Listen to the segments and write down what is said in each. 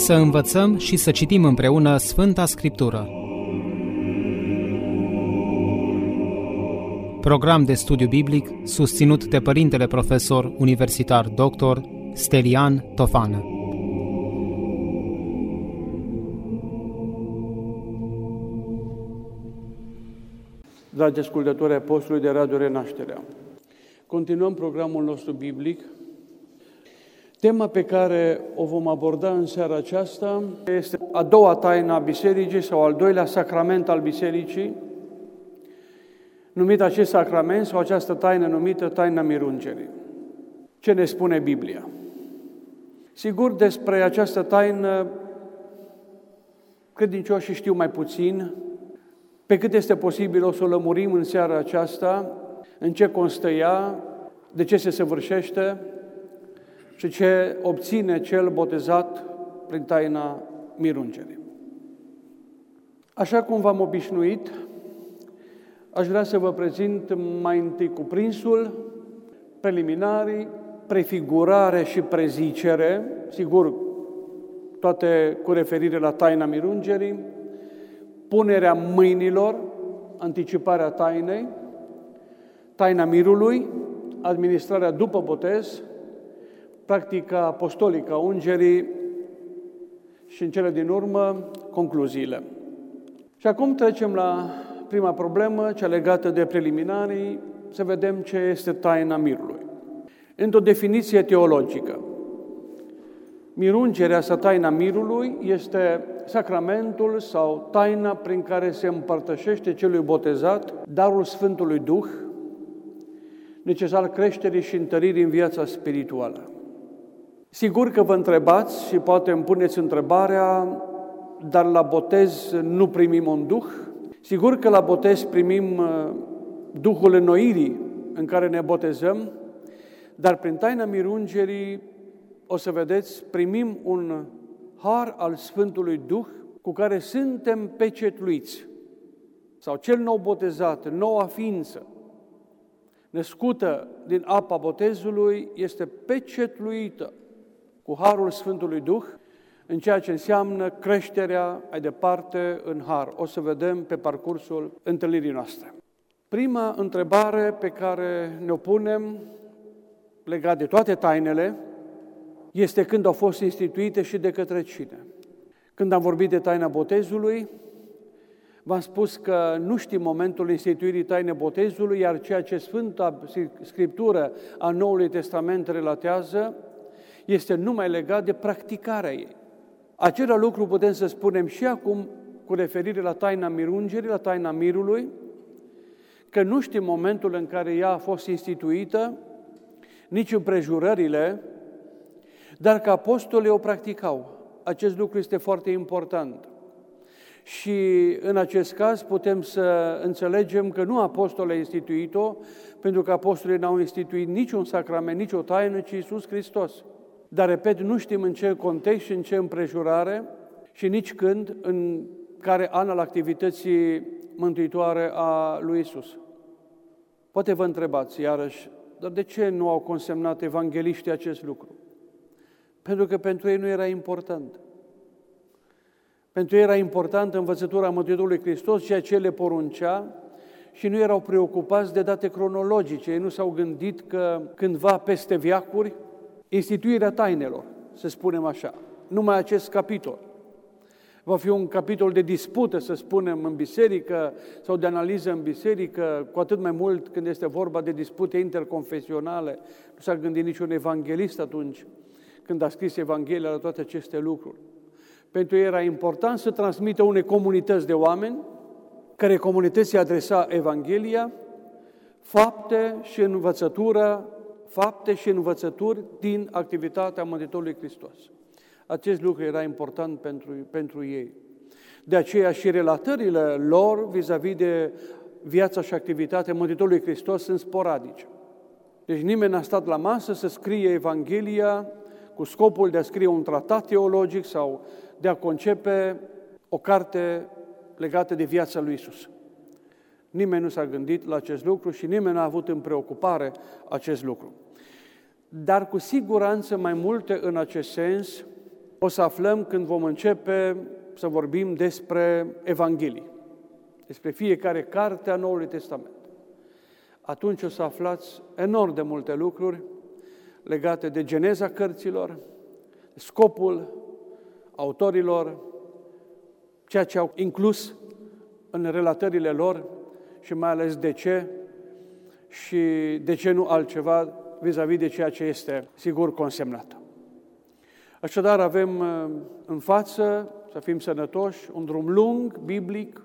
Să învățăm și să citim împreună Sfânta Scriptură. Program de studiu biblic susținut de Părintele Profesor Universitar Dr. Stelian Tofană. Dragi ascultători ai postului de Radio Renașterea, continuăm programul nostru biblic. Tema pe care o vom aborda în seara aceasta este a doua taină a Bisericii sau al doilea sacrament al Bisericii, numit acest sacrament sau această taină numită taina mirungerii. Ce ne spune Biblia? Sigur, despre această taină credincioșii știu mai puțin, pe cât este posibil o să o lămurim în seara aceasta, în ce constă ea, de ce se săvârșește și ce obține cel botezat prin taina mirungerii. Așa cum v-am obișnuit, aș vrea să vă prezint mai întâi cuprinsul, preliminarii, prefigurare și prezicere, sigur, toate cu referire la taina mirungerii, punerea mâinilor, anticiparea tainei, taina mirului, administrarea după botez, practica apostolică a ungerii și în cele din urmă concluziile. Și acum trecem la prima problemă, cea legată de preliminarii, să vedem ce este taina mirului. Într-o definiție teologică, mirungerea sau taina mirului este sacramentul sau taina prin care se împărtășește celui botezat darul Sfântului Duh, necesar creșterii și întăririi în viața spirituală. Sigur că vă întrebați și poate îmi puneți întrebarea, dar la botez nu primim un duh? Sigur că la botez primim uh, Duhul înnoirii în care ne botezăm, dar prin taina mirungerii, o să vedeți, primim un har al Sfântului Duh cu care suntem pecetluiți. Sau cel nou botezat, noua ființă, născută din apa botezului, este pecetluită cu harul Sfântului Duh, în ceea ce înseamnă creșterea mai departe în har. O să vedem pe parcursul întâlnirii noastre. Prima întrebare pe care ne-o punem legat de toate tainele este când au fost instituite și de către cine. Când am vorbit de taina botezului, v-am spus că nu știm momentul instituirii taine botezului, iar ceea ce Sfânta Scriptură a Noului Testament relatează este numai legat de practicarea ei. Acela lucru putem să spunem și acum cu referire la taina mirungerii, la taina mirului, că nu știm momentul în care ea a fost instituită, nici împrejurările, dar că apostolii o practicau. Acest lucru este foarte important. Și în acest caz putem să înțelegem că nu apostolii au instituit-o, pentru că apostolii n-au instituit niciun sacrament, nici o taină, ci Iisus Hristos. Dar, repet, nu știm în ce context și în ce împrejurare și nici când, în care an al activității mântuitoare a lui Isus. Poate vă întrebați iarăși, dar de ce nu au consemnat evangeliștii acest lucru? Pentru că pentru ei nu era important. Pentru ei era important învățătura Mântuitorului Hristos, ceea ce le poruncea, și nu erau preocupați de date cronologice. Ei nu s-au gândit că cândva peste viacuri instituirea tainelor, să spunem așa, numai acest capitol. Va fi un capitol de dispută, să spunem, în biserică sau de analiză în biserică, cu atât mai mult când este vorba de dispute interconfesionale. Nu s-a gândit niciun evanghelist atunci când a scris Evanghelia la toate aceste lucruri. Pentru ei era important să transmită unei comunități de oameni, care comunității adresa Evanghelia, fapte și învățătură fapte și învățături din activitatea Mântuitorului Hristos. Acest lucru era important pentru, pentru ei. De aceea și relatările lor vis-a-vis de viața și activitatea Mântuitorului Hristos sunt sporadice. Deci nimeni n-a stat la masă să scrie Evanghelia cu scopul de a scrie un tratat teologic sau de a concepe o carte legată de viața lui Isus. Nimeni nu s-a gândit la acest lucru și nimeni n-a avut în preocupare acest lucru. Dar cu siguranță mai multe în acest sens o să aflăm când vom începe să vorbim despre Evanghelii, despre fiecare carte a Noului Testament. Atunci o să aflați enorm de multe lucruri legate de geneza cărților, scopul autorilor, ceea ce au inclus în relatările lor și mai ales de ce și de ce nu altceva vis-a-vis de ceea ce este sigur consemnat. Așadar avem uh, în față, să fim sănătoși, un drum lung, biblic,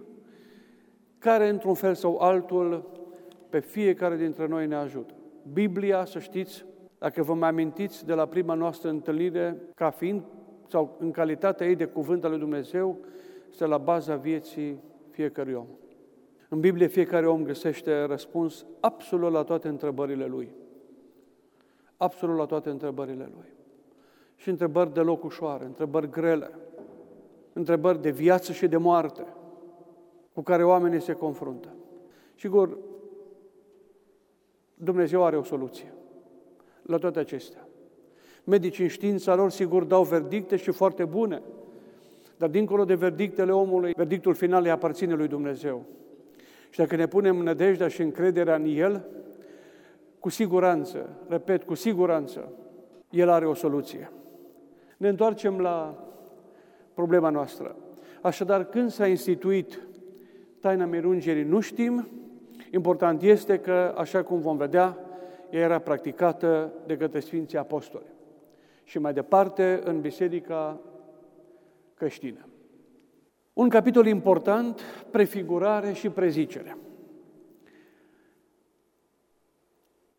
care într-un fel sau altul pe fiecare dintre noi ne ajută. Biblia, să știți, dacă vă mai amintiți de la prima noastră întâlnire, ca fiind sau în calitatea ei de cuvânt al lui Dumnezeu, este la baza vieții fiecărui om. În Biblie fiecare om găsește răspuns absolut la toate întrebările lui. Absolut la toate întrebările lui. Și întrebări deloc ușoare, întrebări grele, întrebări de viață și de moarte cu care oamenii se confruntă. Sigur, Dumnezeu are o soluție la toate acestea. Medicii în știința lor, sigur, dau verdicte și foarte bune, dar dincolo de verdictele omului, verdictul final îi aparține lui Dumnezeu. Și dacă ne punem nădejdea și încrederea în El, cu siguranță, repet, cu siguranță, El are o soluție. Ne întoarcem la problema noastră. Așadar, când s-a instituit taina mirungerii, nu știm. Important este că, așa cum vom vedea, ea era practicată de către Sfinții Apostoli. Și mai departe, în Biserica creștină. Un capitol important, prefigurare și prezicere.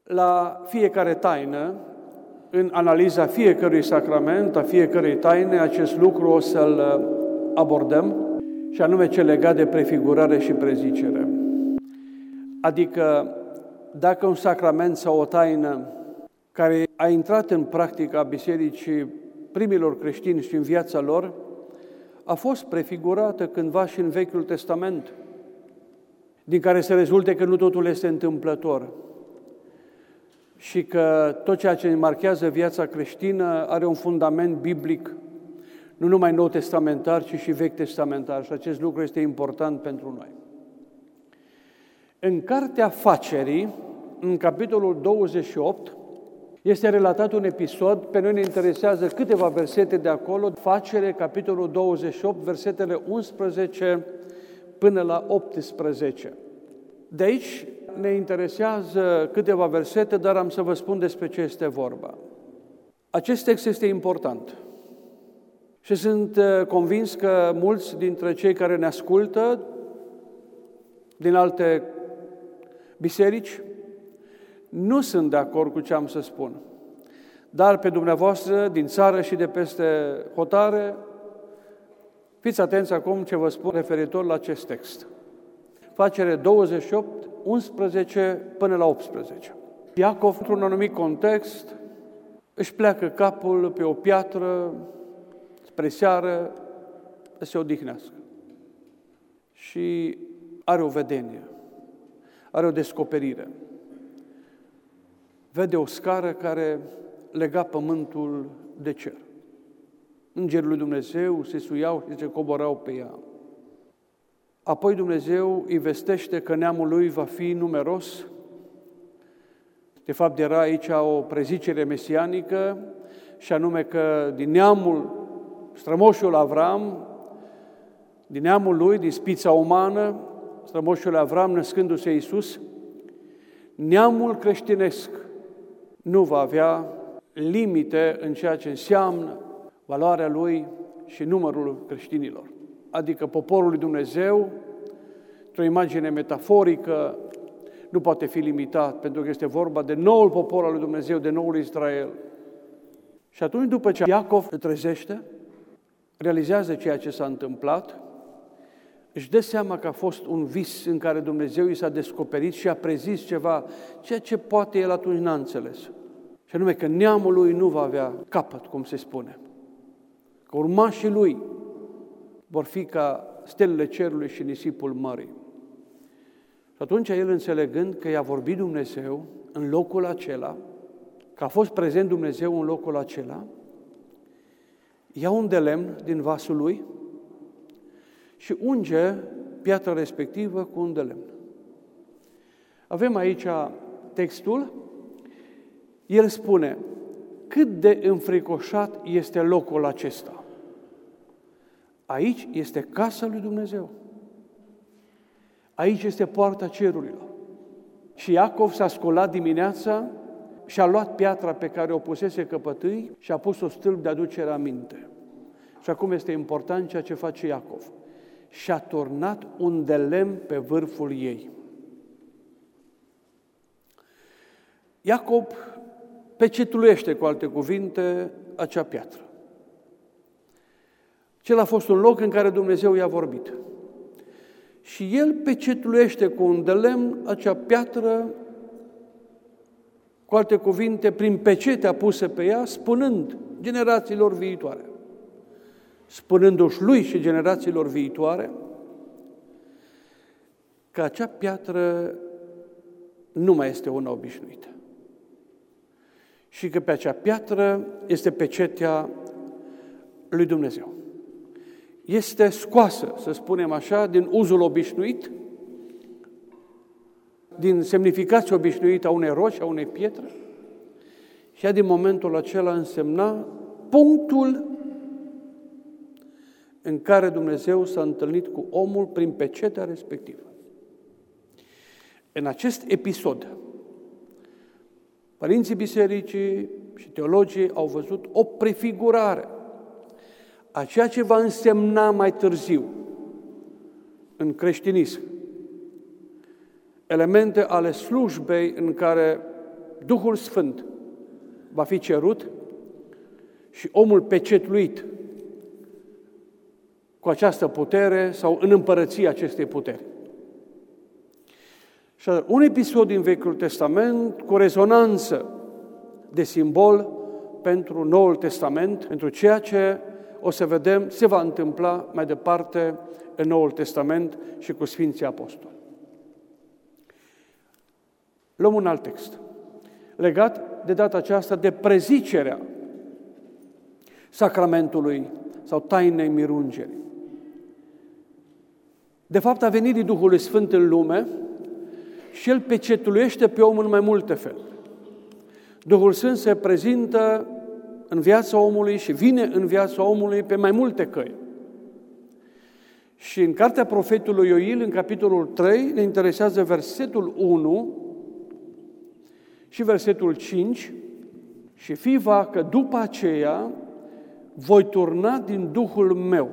La fiecare taină, în analiza fiecărui sacrament, a fiecărei taine, acest lucru o să-l abordăm, și anume ce legat de prefigurare și prezicere. Adică, dacă un sacrament sau o taină care a intrat în practica bisericii primilor creștini și în viața lor, a fost prefigurată cândva și în Vechiul Testament, din care se rezulte că nu totul este întâmplător și că tot ceea ce marchează viața creștină are un fundament biblic, nu numai nou testamentar, ci și vechi testamentar și acest lucru este important pentru noi. În Cartea Facerii, în capitolul 28, este relatat un episod, pe noi ne interesează câteva versete de acolo, facere, capitolul 28, versetele 11 până la 18. De aici ne interesează câteva versete, dar am să vă spun despre ce este vorba. Acest text este important și sunt uh, convins că mulți dintre cei care ne ascultă din alte biserici nu sunt de acord cu ce am să spun. Dar pe dumneavoastră, din țară și de peste hotare, fiți atenți acum ce vă spun referitor la acest text. Facere 28, 11 până la 18. Iacov, într-un anumit context, își pleacă capul pe o piatră spre seară să se odihnească. Și are o vedenie, are o descoperire vede o scară care lega pământul de cer. Îngerul lui Dumnezeu se suiau și se coborau pe ea. Apoi Dumnezeu îi vestește că neamul lui va fi numeros. De fapt, era aici o prezicere mesianică și anume că din neamul strămoșul Avram, din neamul lui, din spița umană, strămoșul Avram, născându-se Iisus, neamul creștinesc nu va avea limite în ceea ce înseamnă valoarea lui și numărul creștinilor. Adică poporul lui Dumnezeu, într-o imagine metaforică, nu poate fi limitat, pentru că este vorba de noul popor al lui Dumnezeu, de noul Israel. Și atunci, după ce Iacov se trezește, realizează ceea ce s-a întâmplat, își dă seama că a fost un vis în care Dumnezeu i s-a descoperit și a prezis ceva, ceea ce poate el atunci n-a înțeles. Și anume că neamul lui nu va avea capăt, cum se spune. Că urmașii lui vor fi ca stelele cerului și nisipul mării. Și atunci el înțelegând că i-a vorbit Dumnezeu în locul acela, că a fost prezent Dumnezeu în locul acela, ia un de lemn din vasul lui și unge piatra respectivă cu un de lemn. Avem aici textul, el spune, cât de înfricoșat este locul acesta. Aici este casa lui Dumnezeu. Aici este poarta cerurilor. Și Iacov s-a sculat dimineața și a luat piatra pe care o pusese căpătâi și a pus o stâlp de aducere aminte. Și acum este important ceea ce face Iacov. Și-a turnat un de lemn pe vârful ei. Iacob pecetluiește, cu alte cuvinte, acea piatră. Cel a fost un loc în care Dumnezeu i-a vorbit. Și el pecetluiește cu un de lemn acea piatră, cu alte cuvinte, prin pecetea pusă pe ea, spunând generațiilor viitoare, spunându-și lui și generațiilor viitoare, că acea piatră nu mai este una obișnuită. Și că pe acea piatră este pecetea lui Dumnezeu este scoasă, să spunem așa, din uzul obișnuit, din semnificația obișnuită a unei roci, a unei pietre, și ea din momentul acela însemna punctul în care Dumnezeu s-a întâlnit cu omul prin pecetea respectivă. În acest episod, părinții bisericii și teologii au văzut o prefigurare a ceea ce va însemna mai târziu în creștinism. Elemente ale slujbei în care Duhul Sfânt va fi cerut și omul pecetluit cu această putere sau în împărăția acestei puteri. Și un episod din Vechiul Testament cu rezonanță de simbol pentru Noul Testament, pentru ceea ce o să vedem, se va întâmpla mai departe în Noul Testament și cu Sfinții Apostoli. Luăm un alt text, legat de data aceasta de prezicerea sacramentului sau tainei mirungerii. De fapt, a venit Duhului Sfânt în lume și El pecetuluiește pe om în mai multe feluri. Duhul Sfânt se prezintă în viața omului și vine în viața omului pe mai multe căi. Și în cartea profetului Ioil, în capitolul 3, ne interesează versetul 1 și versetul 5, și fi va că după aceea voi turna din Duhul meu.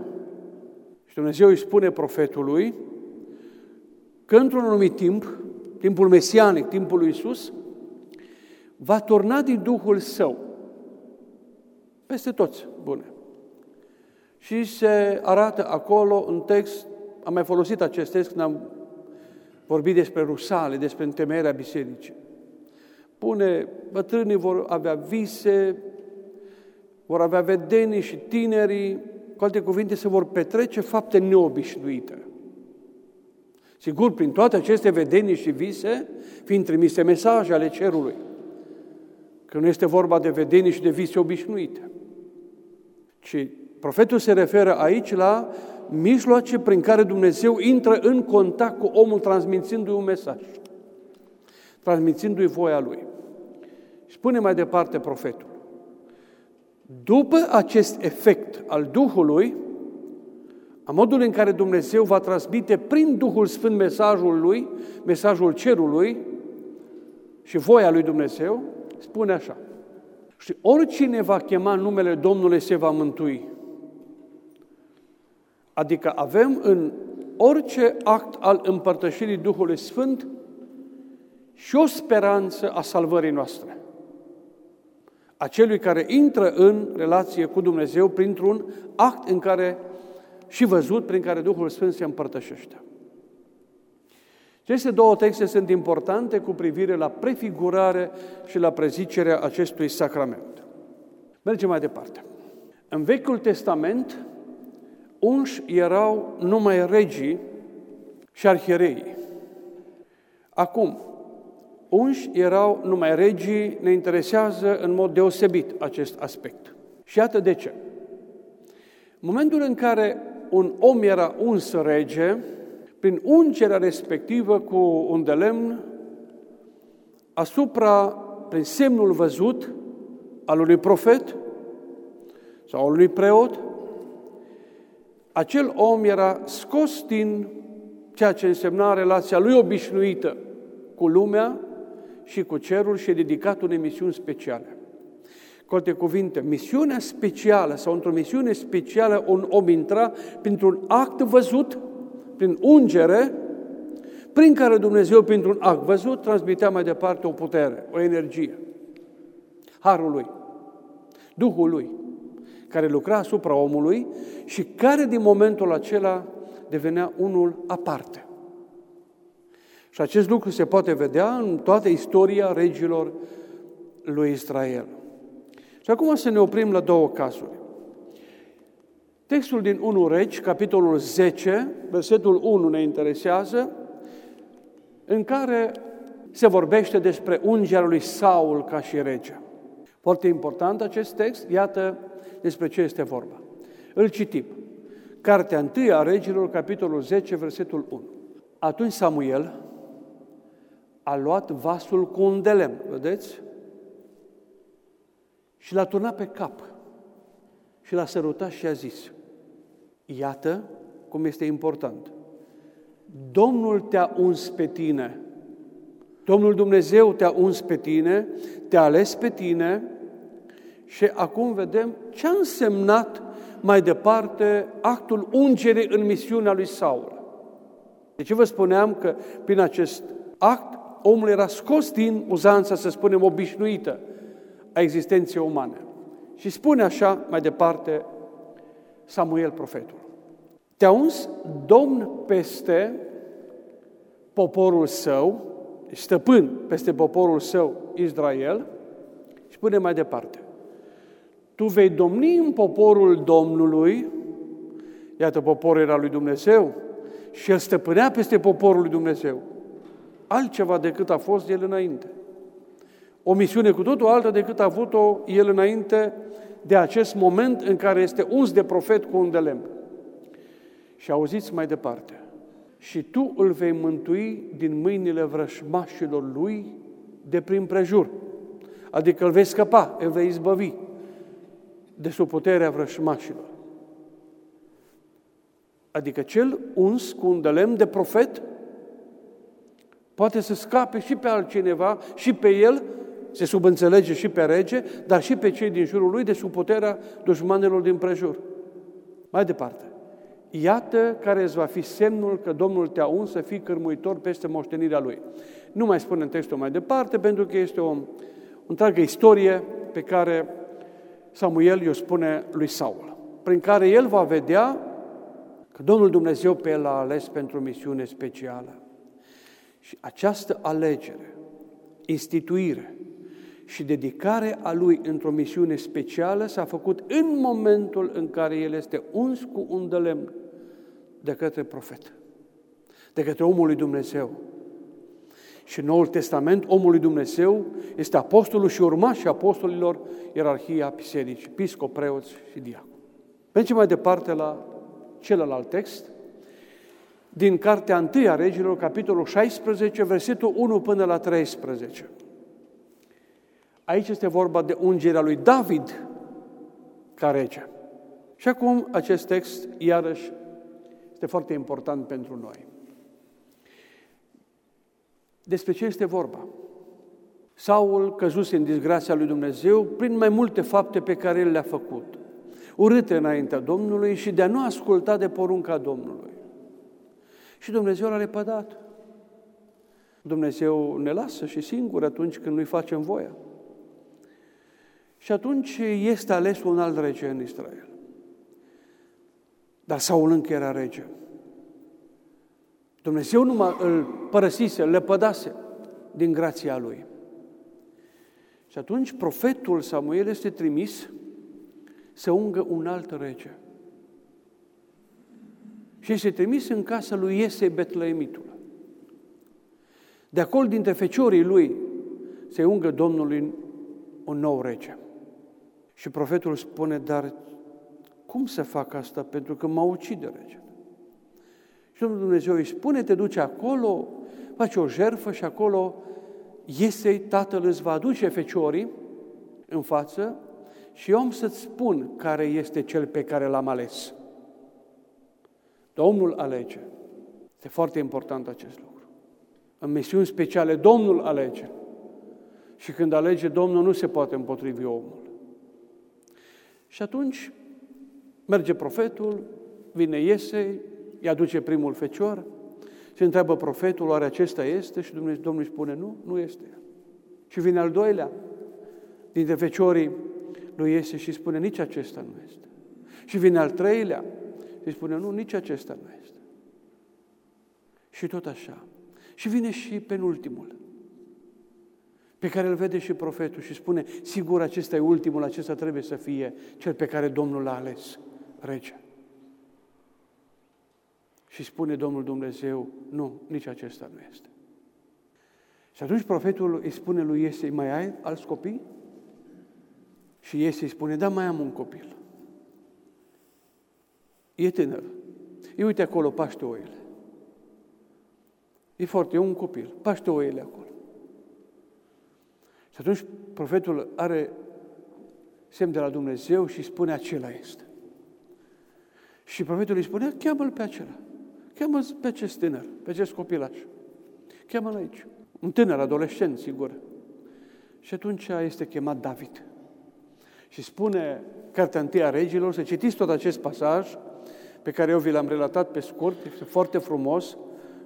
Și Dumnezeu își spune profetului că într-un anumit timp, timpul mesianic, timpul lui Isus, va turna din Duhul său peste toți bune. Și se arată acolo în text, am mai folosit acest text când am vorbit despre Rusale, despre întemeierea bisericii. Pune, bătrânii vor avea vise, vor avea vedenii și tinerii, cu alte cuvinte, se vor petrece fapte neobișnuite. Sigur, prin toate aceste vedenii și vise, fiind trimise mesaje ale cerului, că nu este vorba de vedenii și de vise obișnuite ci profetul se referă aici la mijloace prin care Dumnezeu intră în contact cu omul transmițându-i un mesaj, transmițându-i voia lui. Spune mai departe profetul, după acest efect al Duhului, a modului în care Dumnezeu va transmite prin Duhul Sfânt mesajul lui, mesajul cerului și voia lui Dumnezeu, spune așa – și oricine va chema numele Domnului se va mântui. Adică avem în orice act al împărtășirii Duhului Sfânt și o speranță a salvării noastre. A celui care intră în relație cu Dumnezeu printr-un act în care și văzut prin care Duhul Sfânt se împărtășește. Aceste două texte sunt importante cu privire la prefigurare și la prezicerea acestui sacrament. Mergem mai departe. În Vechiul Testament, unși erau numai regii și arhierei. Acum, unși erau numai regii, ne interesează în mod deosebit acest aspect. Și iată de ce. Momentul în care un om era uns rege, prin ungerea respectivă cu un de lemn, asupra, prin semnul văzut al unui profet sau al unui preot, acel om era scos din ceea ce însemna relația lui obișnuită cu lumea și cu cerul și dedicat unei misiuni speciale. Cu alte cuvinte, misiunea specială sau într-o misiune specială un om intra printr-un act văzut, prin ungere, prin care Dumnezeu, printr-un act văzut, transmitea mai departe o putere, o energie. Harul lui, Duhul lui, care lucra asupra omului și care din momentul acela devenea unul aparte. Și acest lucru se poate vedea în toată istoria regilor lui Israel. Și acum să ne oprim la două cazuri. Textul din 1 Regi, capitolul 10, versetul 1 ne interesează, în care se vorbește despre ungerea lui Saul ca și rege. Foarte important acest text, iată despre ce este vorba. Îl citim. Cartea 1 a regilor, capitolul 10, versetul 1. Atunci Samuel a luat vasul cu un delem, vedeți? Și l-a turnat pe cap și l-a sărutat și a zis, iată cum este important. Domnul te-a uns pe tine, Domnul Dumnezeu te-a uns pe tine, te-a ales pe tine și acum vedem ce a însemnat mai departe actul ungerii în misiunea lui Saul. Deci vă spuneam că prin acest act omul era scos din uzanța, să spunem, obișnuită a existenței umane. Și spune așa mai departe Samuel profetul. Te-a uns Domn peste poporul său, stăpân peste poporul său Israel, și spune mai departe. Tu vei domni în poporul Domnului, iată poporul era lui Dumnezeu, și el stăpânea peste poporul lui Dumnezeu. Altceva decât a fost el înainte. O misiune cu totul altă decât a avut-o el înainte de acest moment în care este uns de profet cu un de lemn. Și auziți mai departe. Și tu îl vei mântui din mâinile vrășmașilor lui de prin prejur. Adică îl vei scăpa, îl vei izbăvi de sub puterea vrășmașilor. Adică cel uns cu un de lemn de profet poate să scape și pe altcineva, și pe el, se subînțelege și pe rege, dar și pe cei din jurul lui de sub puterea dușmanilor din prejur. Mai departe. Iată care îți va fi semnul că Domnul te-a uns să fii cărmuitor peste moștenirea Lui. Nu mai spune în textul mai departe, pentru că este o, o întreagă istorie pe care Samuel i-o spune lui Saul, prin care el va vedea că Domnul Dumnezeu pe el l-a ales pentru o misiune specială. Și această alegere, instituire și dedicare a lui într-o misiune specială s-a făcut în momentul în care el este uns cu un de lemn de către profet, de către omul lui Dumnezeu. Și în Noul Testament, omul lui Dumnezeu este apostolul și urmașii apostolilor, ierarhia bisericii, piscop, preoți și diacon. Mergem mai departe la celălalt text, din Cartea 1 a Regilor, capitolul 16, versetul 1 până la 13. Aici este vorba de ungerea lui David ca rege. Și acum acest text, iarăși, este foarte important pentru noi. Despre ce este vorba? Saul căzuse în disgrația lui Dumnezeu prin mai multe fapte pe care el le-a făcut. Urâte înaintea Domnului și de a nu asculta de porunca Domnului. Și Dumnezeu l-a repădat. Dumnezeu ne lasă și singur atunci când nu-i facem voia. Și atunci este ales un alt rege în Israel. Dar Saul încă era rege. Dumnezeu nu îl părăsise, le pădase din grația lui. Și atunci profetul Samuel este trimis să ungă un alt rege. Și este trimis în casa lui Iese Betleemitul. De acolo, dintre feciorii lui, se ungă Domnului un nou rege. Și profetul spune, dar cum să fac asta? Pentru că mă ucide regele. Și Domnul Dumnezeu îi spune, te duci acolo, faci o jerfă și acolo Iesei, tatăl îți va aduce feciorii în față și eu am să-ți spun care este cel pe care l-am ales. Domnul alege. Este foarte important acest lucru. În misiuni speciale, Domnul alege. Și când alege Domnul, nu se poate împotrivi omul. Și atunci merge profetul, vine Iesei, îi aduce primul fecior și întreabă profetul, oare acesta este? Și Dumnezeu, Domnul îi spune, nu, nu este. Și vine al doilea dintre feciorii lui Iese și spune, nici acesta nu este. Și vine al treilea și spune, nu, nici acesta nu este. Și tot așa. Și vine și penultimul, pe care îl vede și profetul și spune, sigur, acesta e ultimul, acesta trebuie să fie cel pe care Domnul l-a ales, rege. Și spune Domnul Dumnezeu, nu, nici acesta nu este. Și atunci profetul îi spune lui Iesei, mai ai alți copii? Și Iesei spune, da, mai am un copil. E tânăr. E uite acolo, paște oile. E foarte, e un copil. Paște oile acolo. Și atunci profetul are semn de la Dumnezeu și spune, acela este. Și profetul îi spune, cheamă-l pe acela. Cheamă pe acest tânăr, pe acest copilaș. Cheamă-l aici. Un tânăr, adolescent, sigur. Și atunci este chemat David. Și spune Cartea Întâia Regilor, să citiți tot acest pasaj, pe care eu vi l-am relatat pe scurt, este foarte frumos,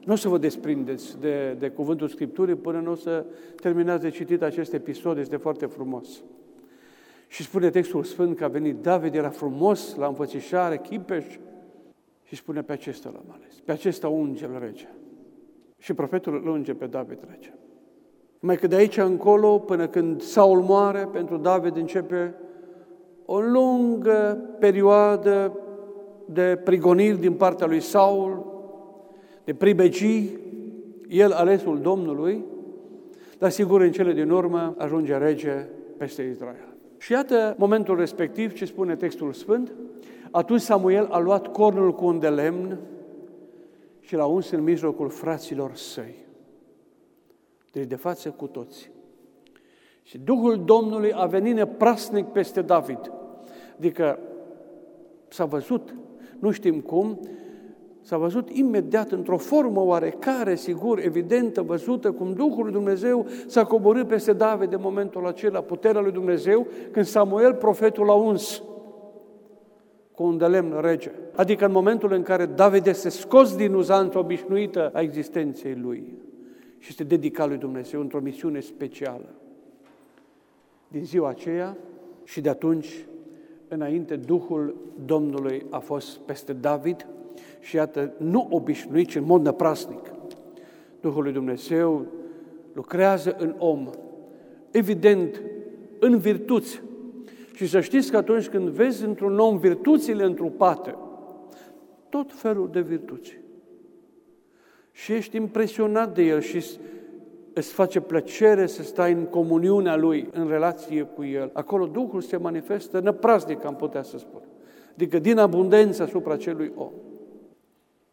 nu o să vă desprindeți de, de cuvântul Scripturii până nu o să terminați de citit acest episod, este foarte frumos. Și spune textul Sfânt că a venit David, era frumos, la înfățișare, chipeș, și spune pe acesta l-am ales, pe acesta unge l rege. Și profetul îl unge pe David rege. Mai că de aici încolo, până când Saul moare, pentru David începe o lungă perioadă de prigoniri din partea lui Saul, de pribegii, el alesul Domnului, dar sigur în cele din urmă ajunge rege peste Israel. Și iată momentul respectiv ce spune textul Sfânt, atunci Samuel a luat cornul cu un de lemn și l-a uns în mijlocul fraților săi. Deci de față cu toți. Și Duhul Domnului a venit neprasnic peste David. Adică s-a văzut, nu știm cum, s-a văzut imediat într-o formă oarecare, sigur, evidentă, văzută, cum Duhul lui Dumnezeu s-a coborât peste David de momentul acela, puterea lui Dumnezeu, când Samuel, profetul, l-a uns cu un de lemn rege. Adică în momentul în care David este scos din uzanța obișnuită a existenței lui și este dedicat lui Dumnezeu într-o misiune specială. Din ziua aceea și de atunci înainte Duhul Domnului a fost peste David și iată, nu obișnuit, ci în mod năprasnic. Duhul lui Dumnezeu lucrează în om, evident, în virtuți. Și să știți că atunci când vezi într-un om virtuțile întrupate, tot felul de virtuți, și ești impresionat de el și îți face plăcere să stai în comuniunea Lui, în relație cu El. Acolo Duhul se manifestă năpraznic, am putea să spun. Adică din abundență asupra celui om.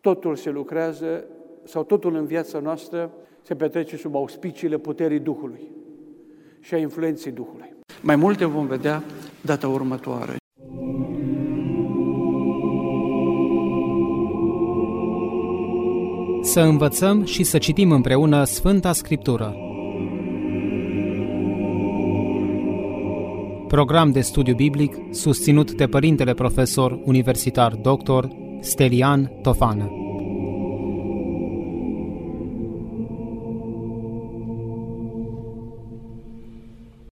Totul se lucrează, sau totul în viața noastră se petrece sub auspiciile puterii Duhului și a influenței Duhului. Mai multe vom vedea data următoare. Să învățăm și să citim împreună Sfânta Scriptură. Program de studiu biblic susținut de Părintele Profesor Universitar Dr. Stelian Tofană.